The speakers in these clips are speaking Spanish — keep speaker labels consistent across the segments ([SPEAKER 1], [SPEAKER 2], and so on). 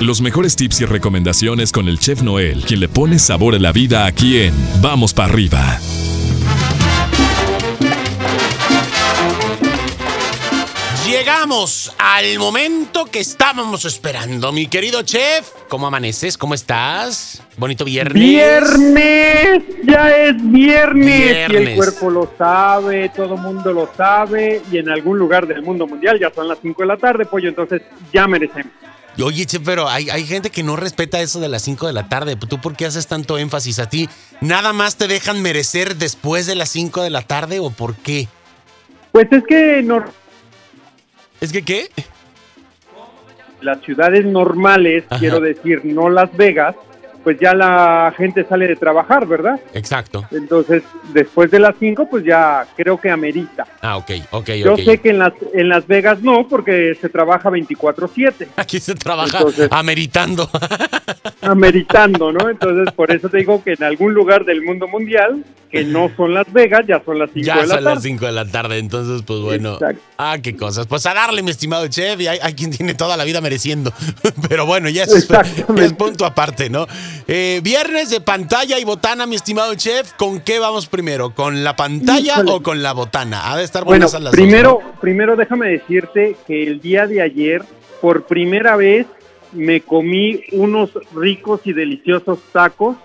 [SPEAKER 1] Los mejores tips y recomendaciones con el chef Noel, quien le pone sabor a la vida aquí en Vamos para arriba.
[SPEAKER 2] Llegamos al momento que estábamos esperando, mi querido chef. ¿Cómo amaneces? ¿Cómo estás? Bonito viernes.
[SPEAKER 3] Viernes, ya es viernes. Y el cuerpo lo sabe, todo el mundo lo sabe. Y en algún lugar del mundo mundial ya son las 5 de la tarde, pollo. Entonces ya merecemos.
[SPEAKER 2] Oye, chef, pero hay, hay gente que no respeta eso de las 5 de la tarde. ¿Tú por qué haces tanto énfasis a ti? ¿Nada más te dejan merecer después de las 5 de la tarde o por qué?
[SPEAKER 3] Pues es que no,
[SPEAKER 2] ¿Es que qué?
[SPEAKER 3] las ciudades normales,
[SPEAKER 2] Ajá.
[SPEAKER 3] quiero decir, no Las Vegas, pues ya la gente sale de trabajar, ¿verdad?
[SPEAKER 2] Exacto.
[SPEAKER 3] Entonces, después de las 5, pues ya creo que amerita.
[SPEAKER 2] Ah, ok, ok,
[SPEAKER 3] Yo
[SPEAKER 2] ok.
[SPEAKER 3] sé que en las, en Las Vegas no, porque se trabaja 24-7.
[SPEAKER 2] Aquí se trabaja
[SPEAKER 3] Entonces-
[SPEAKER 2] ameritando.
[SPEAKER 3] ameritando, ¿no? Entonces, por eso te digo que en algún lugar del mundo mundial, que no son Las Vegas, ya son las 5
[SPEAKER 2] ya
[SPEAKER 3] de la
[SPEAKER 2] son las
[SPEAKER 3] tarde.
[SPEAKER 2] 5 de la tarde, entonces, pues bueno.
[SPEAKER 3] Exacto.
[SPEAKER 2] Ah, qué cosas. Pues a darle, mi estimado chef, y hay, hay quien tiene toda la vida mereciendo. Pero bueno, ya es, es punto aparte, ¿no? Eh, viernes de pantalla y botana, mi estimado chef. ¿Con qué vamos primero? ¿Con la pantalla
[SPEAKER 3] Híjole.
[SPEAKER 2] o con la botana? Ha de estar
[SPEAKER 3] Bueno,
[SPEAKER 2] buenas a las
[SPEAKER 3] primero,
[SPEAKER 2] dos,
[SPEAKER 3] primero déjame decirte que el día de ayer, por primera vez, me comí unos ricos y deliciosos tacos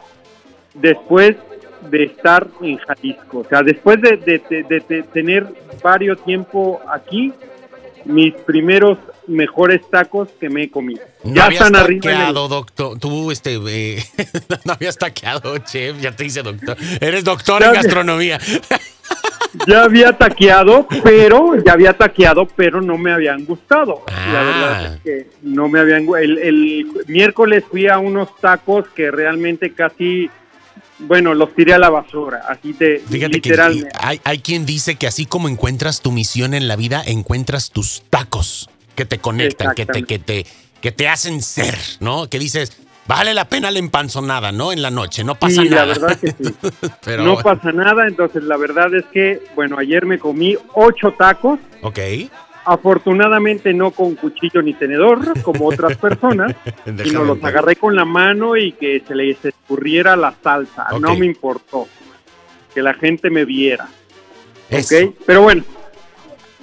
[SPEAKER 3] después de estar en Jalisco. O sea, después de, de- de- de- de tener varios tiempo aquí, mis primeros mejores tacos que me he comido.
[SPEAKER 2] ¿no?
[SPEAKER 3] ya están arriba. el-
[SPEAKER 2] doctor. Tú, este, eh, no habías taqueado, chef. Ya te hice doctor. Eres doctor en gastronomía.
[SPEAKER 3] Ya había taqueado, pero ya había taqueado, pero no me habían gustado. La
[SPEAKER 2] Ah.
[SPEAKER 3] verdad es que no me habían el, el miércoles fui a unos tacos que realmente casi bueno, los tiré a la basura, así de
[SPEAKER 2] Fíjate que
[SPEAKER 3] literalmente.
[SPEAKER 2] hay, hay quien dice que así como encuentras tu misión en la vida, encuentras tus tacos que te conectan, que te, que te, que te hacen ser, ¿no? Que dices, vale la pena la empanzonada, ¿no? En la noche, no pasa
[SPEAKER 3] Sí,
[SPEAKER 2] nada.
[SPEAKER 3] la verdad que sí.
[SPEAKER 2] Pero,
[SPEAKER 3] no pasa nada, entonces la verdad es que, bueno, ayer me comí ocho tacos,
[SPEAKER 2] ok.
[SPEAKER 3] afortunadamente no con cuchillo ni tenedor, como otras personas, sino los agarré con la mano y que se les escurriera la salsa. No me importó que la gente me viera.
[SPEAKER 2] Eso.
[SPEAKER 3] ¿Ok? Pero bueno,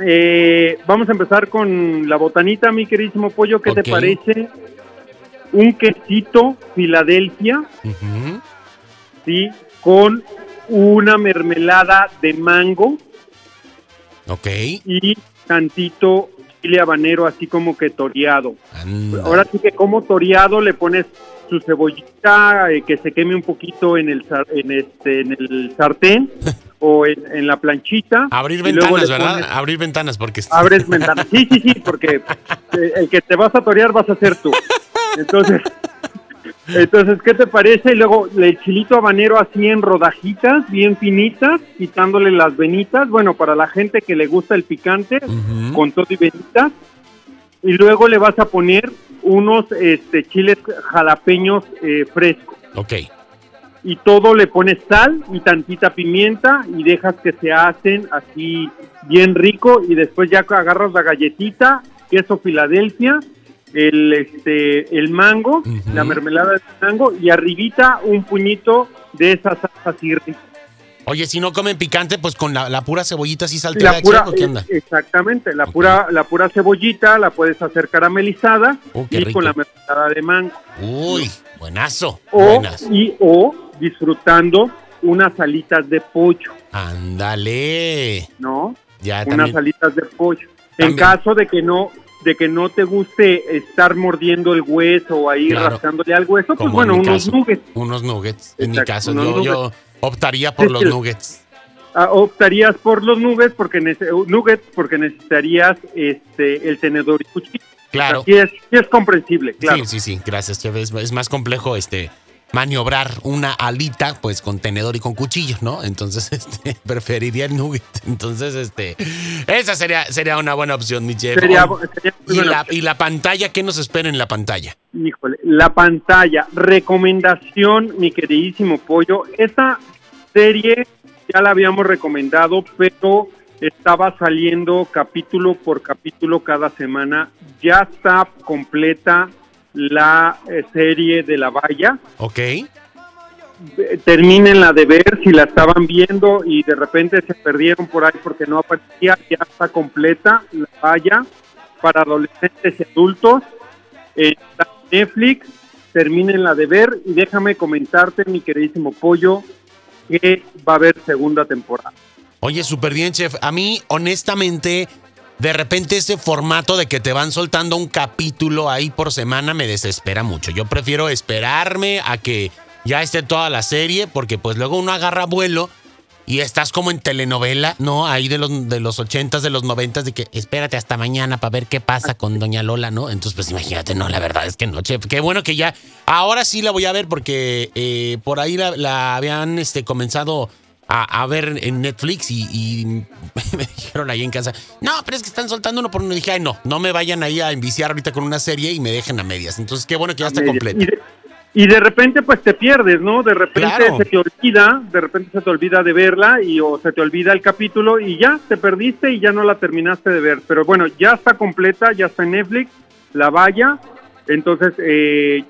[SPEAKER 3] eh, vamos a empezar con la botanita, mi queridísimo pollo. ¿Qué te parece? Un quesito Filadelfia. ¿sí? Con una mermelada de mango
[SPEAKER 2] Ok.
[SPEAKER 3] y tantito chile habanero, así como que toreado.
[SPEAKER 2] Anda.
[SPEAKER 3] Ahora sí que como toreado le pones su cebollita eh, que se queme un poquito en el en este en el sartén o en, en la planchita.
[SPEAKER 2] Abrir ventanas, ¿verdad? Abrir ventanas porque...
[SPEAKER 3] abres ventanas. Sí, sí, sí, porque eh, el que te vas a torear vas a ser tú. Entonces, entonces ¿qué te parece? Y luego el chilito habanero así en rodajitas, bien finitas, quitándole las venitas. Bueno, para la gente que le gusta el picante, con todo y venitas. Y luego le vas a poner unos este, chiles jalapeños eh, frescos.
[SPEAKER 2] Ok.
[SPEAKER 3] Y todo le pones sal y tantita pimienta y dejas que se hacen así bien rico. Y después ya agarras la galletita, queso Filadelfia, el, este, el mango, la mermelada de mango y arribita un puñito de esa salsa así rica.
[SPEAKER 2] Oye, si no comen picante, pues con la, la pura cebollita así salteada,
[SPEAKER 3] La pura,
[SPEAKER 2] chef, ¿o ¿qué onda?
[SPEAKER 3] eh, exactamente, la pura, la pura cebollita la puedes hacer caramelizada
[SPEAKER 2] Oh,
[SPEAKER 3] y
[SPEAKER 2] rico.
[SPEAKER 3] con la mermelada de mango.
[SPEAKER 2] Uy, buenazo.
[SPEAKER 3] O,
[SPEAKER 2] Buenas.
[SPEAKER 3] y, o disfrutando unas alitas de pollo,
[SPEAKER 2] Ándale.
[SPEAKER 3] ¿no?
[SPEAKER 2] Ya
[SPEAKER 3] unas
[SPEAKER 2] también.
[SPEAKER 3] alitas de pollo. En caso de que no de que no te guste estar mordiendo el hueso o ahí
[SPEAKER 2] Claro.
[SPEAKER 3] rascándole al hueso, pues bueno,
[SPEAKER 2] en mi
[SPEAKER 3] unos
[SPEAKER 2] caso.
[SPEAKER 3] nuggets.
[SPEAKER 2] Unos nuggets. En mi
[SPEAKER 3] Exacto,
[SPEAKER 2] caso,
[SPEAKER 3] unos
[SPEAKER 2] yo, yo optaría por los nuggets.
[SPEAKER 3] Ah, optarías por los nuggets porque nece- nuggets porque necesitarías este el tenedor y cuchillo.
[SPEAKER 2] Claro.
[SPEAKER 3] Sí es, sí es comprensible, claro.
[SPEAKER 2] Sí, sí, sí. Gracias, chef. Es, es más complejo este maniobrar una alita pues con tenedor y con cuchillo, ¿no? Entonces, este, preferiría el nugget. Entonces, este, esa sería, sería una buena opción, mi chef.
[SPEAKER 3] Sería- sería muy
[SPEAKER 2] y, la,
[SPEAKER 3] opción.
[SPEAKER 2] y la pantalla, ¿qué nos espera en la pantalla?
[SPEAKER 3] Híjole, la pantalla. Recomendación, mi queridísimo pollo. Esta serie ya la habíamos recomendado, pero estaba saliendo capítulo por capítulo cada semana. Ya está completa la eh, serie de La Valla.
[SPEAKER 2] Ok.
[SPEAKER 3] Eh, Termínenla de ver si la estaban viendo y de repente se perdieron por ahí porque no aparecía, ya está completa La Valla para adolescentes y adultos. en Netflix, termínenla de ver y déjame comentarte, mi queridísimo pollo, que va a haber segunda temporada.
[SPEAKER 2] Oye, súper bien, chef. A mí, honestamente, de repente ese formato de que te van soltando un capítulo ahí por semana me desespera mucho. Yo prefiero esperarme a que ya esté toda la serie, porque pues luego uno agarra vuelo y estás como en telenovela, ¿no? Ahí de los, de los 80s, de los 90 de que espérate hasta mañana para ver qué pasa con Doña Lola, ¿no? Entonces, pues imagínate, no, la verdad es que no, chef. Qué bueno que ya, ahora sí la voy a ver porque eh, por ahí la, la habían este, comenzado a, a, ver en Netflix y, y, me dijeron ahí en casa, no, pero es que están soltando uno por uno. Y dije, ay, no, no me vayan ahí a enviciar ahorita con una serie y me dejen a medias. Entonces, qué bueno que ya está completo.
[SPEAKER 3] Y de repente pues te pierdes, ¿no? De repente claro. se te olvida, de repente se te olvida de verla y o se te olvida el capítulo y ya te perdiste y ya no la terminaste de ver. Pero bueno, ya está completa, ya está en Netflix, la vaya. Entonces, eh,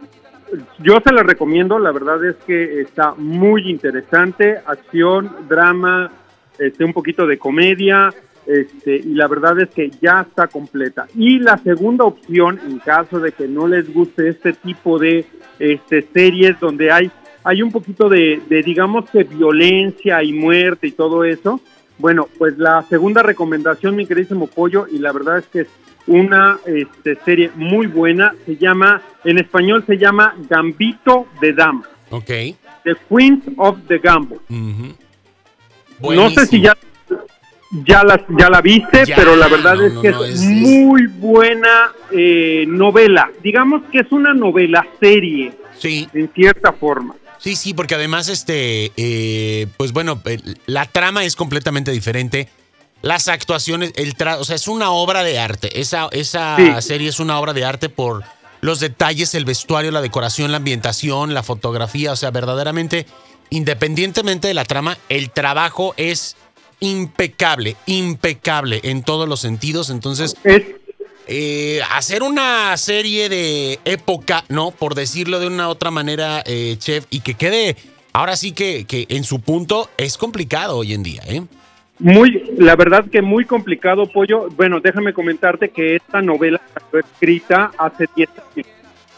[SPEAKER 3] yo se la recomiendo, la verdad es que está muy interesante, acción, drama, este, un poquito de comedia, este, y la verdad es que ya está completa. Y la segunda opción, en caso de que no les guste este tipo de este, series donde hay, hay un poquito de, de, digamos que violencia y muerte y todo eso, bueno, pues la segunda recomendación, mi queridísimo pollo, y la verdad es que es una este, serie muy buena, se llama, en español se llama Gambito de Dama.
[SPEAKER 2] Ok.
[SPEAKER 3] The Queens of the. Uh -huh. No sé si ya ya la, ya la viste, ya, pero la verdad no, es que no, es, es, muy buena eh, novela. Digamos que es una novela serie.
[SPEAKER 2] Sí.
[SPEAKER 3] En cierta forma.
[SPEAKER 2] Sí, sí, porque además, este, eh, pues bueno, la trama es completamente diferente. Las actuaciones, el tra o sea, es una obra de arte. Esa, esa sí. serie es una obra de arte por los detalles, el vestuario, la decoración, la ambientación, la fotografía. O sea, verdaderamente, independientemente de la trama, el trabajo es impecable, impecable en todos los sentidos. Entonces, eh, hacer una serie de época, ¿no? Por decirlo de una otra manera, eh, chef, y que quede, ahora sí que, que, en su punto es complicado hoy en día, ¿eh?
[SPEAKER 3] Muy, la verdad que muy complicado, Pollo. Bueno, déjame comentarte que esta novela fue escrita hace 10 años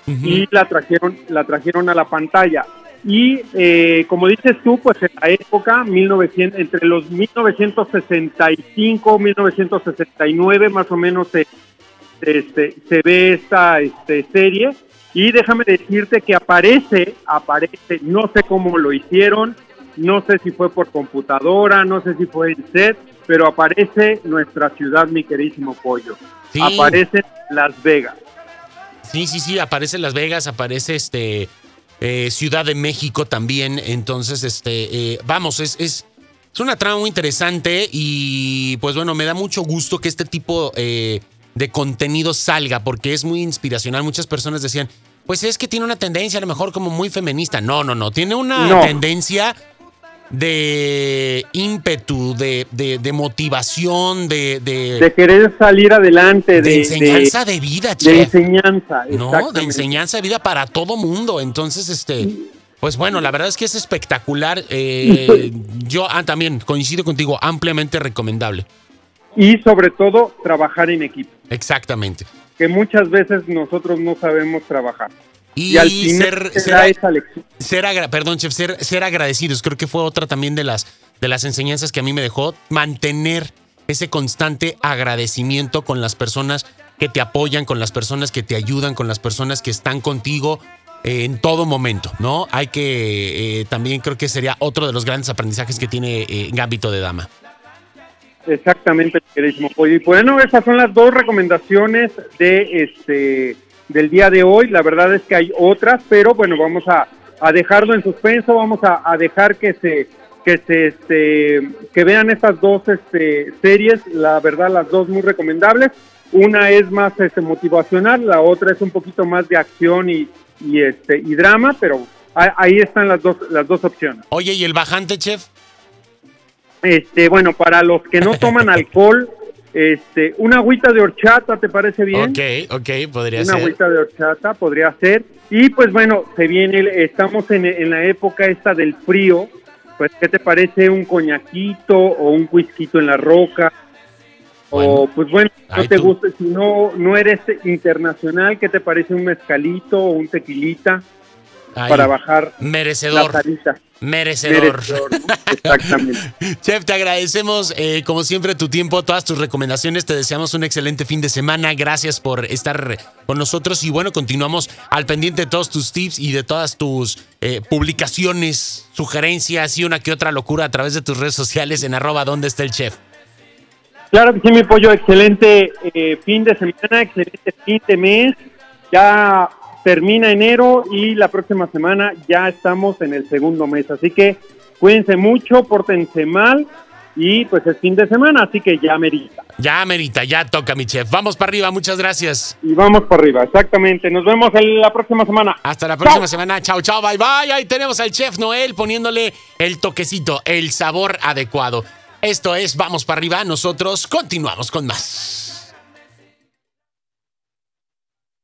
[SPEAKER 3] uh -huh. y la trajeron, la trajeron a la pantalla. Y eh, como dices tú, pues en la época, 1900, entre los 1965, 1969 más o menos se, este, se ve esta este, serie. Y déjame decirte que aparece, aparece, no sé cómo lo hicieron, no sé si fue por computadora, no sé si fue en set, pero aparece nuestra ciudad, mi queridísimo pollo.
[SPEAKER 2] Sí.
[SPEAKER 3] Aparece Las Vegas.
[SPEAKER 2] Sí, sí, sí, aparece Las Vegas, aparece este eh, Ciudad de México también. Entonces, este, eh, vamos, es, es, es, una trama muy interesante y pues bueno, me da mucho gusto que este tipo eh, de contenido salga porque es muy inspiracional. Muchas personas decían, pues es que tiene una tendencia a lo mejor como muy feminista. No, no, no, tiene una no. tendencia de ímpetu, de, de, de motivación, de, de,
[SPEAKER 3] de... querer salir adelante.
[SPEAKER 2] De, enseñanza de, vida, chef.
[SPEAKER 3] De enseñanza,
[SPEAKER 2] No, de enseñanza de vida para todo mundo. Entonces, este... Pues bueno, la verdad es que es espectacular. Eh, yo ah, también coincido contigo, ampliamente recomendable.
[SPEAKER 3] Y sobre todo, trabajar en equipo.
[SPEAKER 2] Exactamente.
[SPEAKER 3] Que muchas veces nosotros no sabemos trabajar.
[SPEAKER 2] Y, y al final ser, ser, esa ser agra perdón, chef, ser, ser agradecidos. Creo que fue otra también de las, de las enseñanzas que a mí me dejó. Mantener ese constante agradecimiento con las personas que te apoyan, con las personas que te ayudan, con las personas que están contigo eh, en todo momento, ¿no? Hay que, eh, también creo que sería otro de los grandes aprendizajes que tiene eh, Gambito de Dama.
[SPEAKER 3] Exactamente, queridísimo Y bueno, esas son las dos recomendaciones de este del día de hoy. La verdad es que hay otras, pero bueno, vamos a, dejarlo en suspenso, vamos a, a, dejar que se que se este, que vean estas dos este, series, la verdad las dos muy recomendables. Una es más este, motivacional, la otra es un poquito más de acción y, y este y drama, pero ahí están las dos las dos opciones.
[SPEAKER 2] Oye, ¿y el bajante, chef?
[SPEAKER 3] Este, bueno, para los que no toman alcohol, Este, una agüita de horchata, ¿te parece bien?
[SPEAKER 2] Ok, ok, podría
[SPEAKER 3] una
[SPEAKER 2] ser.
[SPEAKER 3] agüita de horchata podría ser. Y pues bueno, se viene, estamos en, en la época esta del frío. Pues, ¿qué te parece un coñaquito o un whisquito en la roca?
[SPEAKER 2] Bueno.
[SPEAKER 3] o pues bueno, no te
[SPEAKER 2] tú.
[SPEAKER 3] gusta, si no, no eres internacional, ¿qué te parece un mezcalito o un tequilita
[SPEAKER 2] Ahí.
[SPEAKER 3] para bajar la
[SPEAKER 2] Merecedor. Merecedor.
[SPEAKER 3] Exactamente.
[SPEAKER 2] Chef, te agradecemos eh, como siempre tu tiempo, todas tus recomendaciones. Te deseamos un excelente fin de semana. Gracias por estar con nosotros y bueno, continuamos al pendiente de todos tus tips y de todas tus eh, publicaciones, sugerencias y una que otra locura a través de tus redes sociales en arroba donde está el chef.
[SPEAKER 3] Claro que sí, mi pollo, excelente eh, fin de semana, excelente fin de mes. Ya termina enero y la próxima semana ya estamos en el segundo mes. Así que cuídense mucho, pórtense mal y pues es fin de semana, así que ya merita.
[SPEAKER 2] Ya, Merita, ya toca, mi chef. Vamos para arriba, muchas gracias.
[SPEAKER 3] Y vamos por arriba, exactamente. Nos vemos en la próxima semana.
[SPEAKER 2] Hasta la próxima
[SPEAKER 3] Chao.
[SPEAKER 2] semana. Chao, chao, bye, bye. Ahí tenemos al chef Noel poniéndole el toquecito, el sabor adecuado. Esto es Vamos para arriba. Nosotros continuamos con más.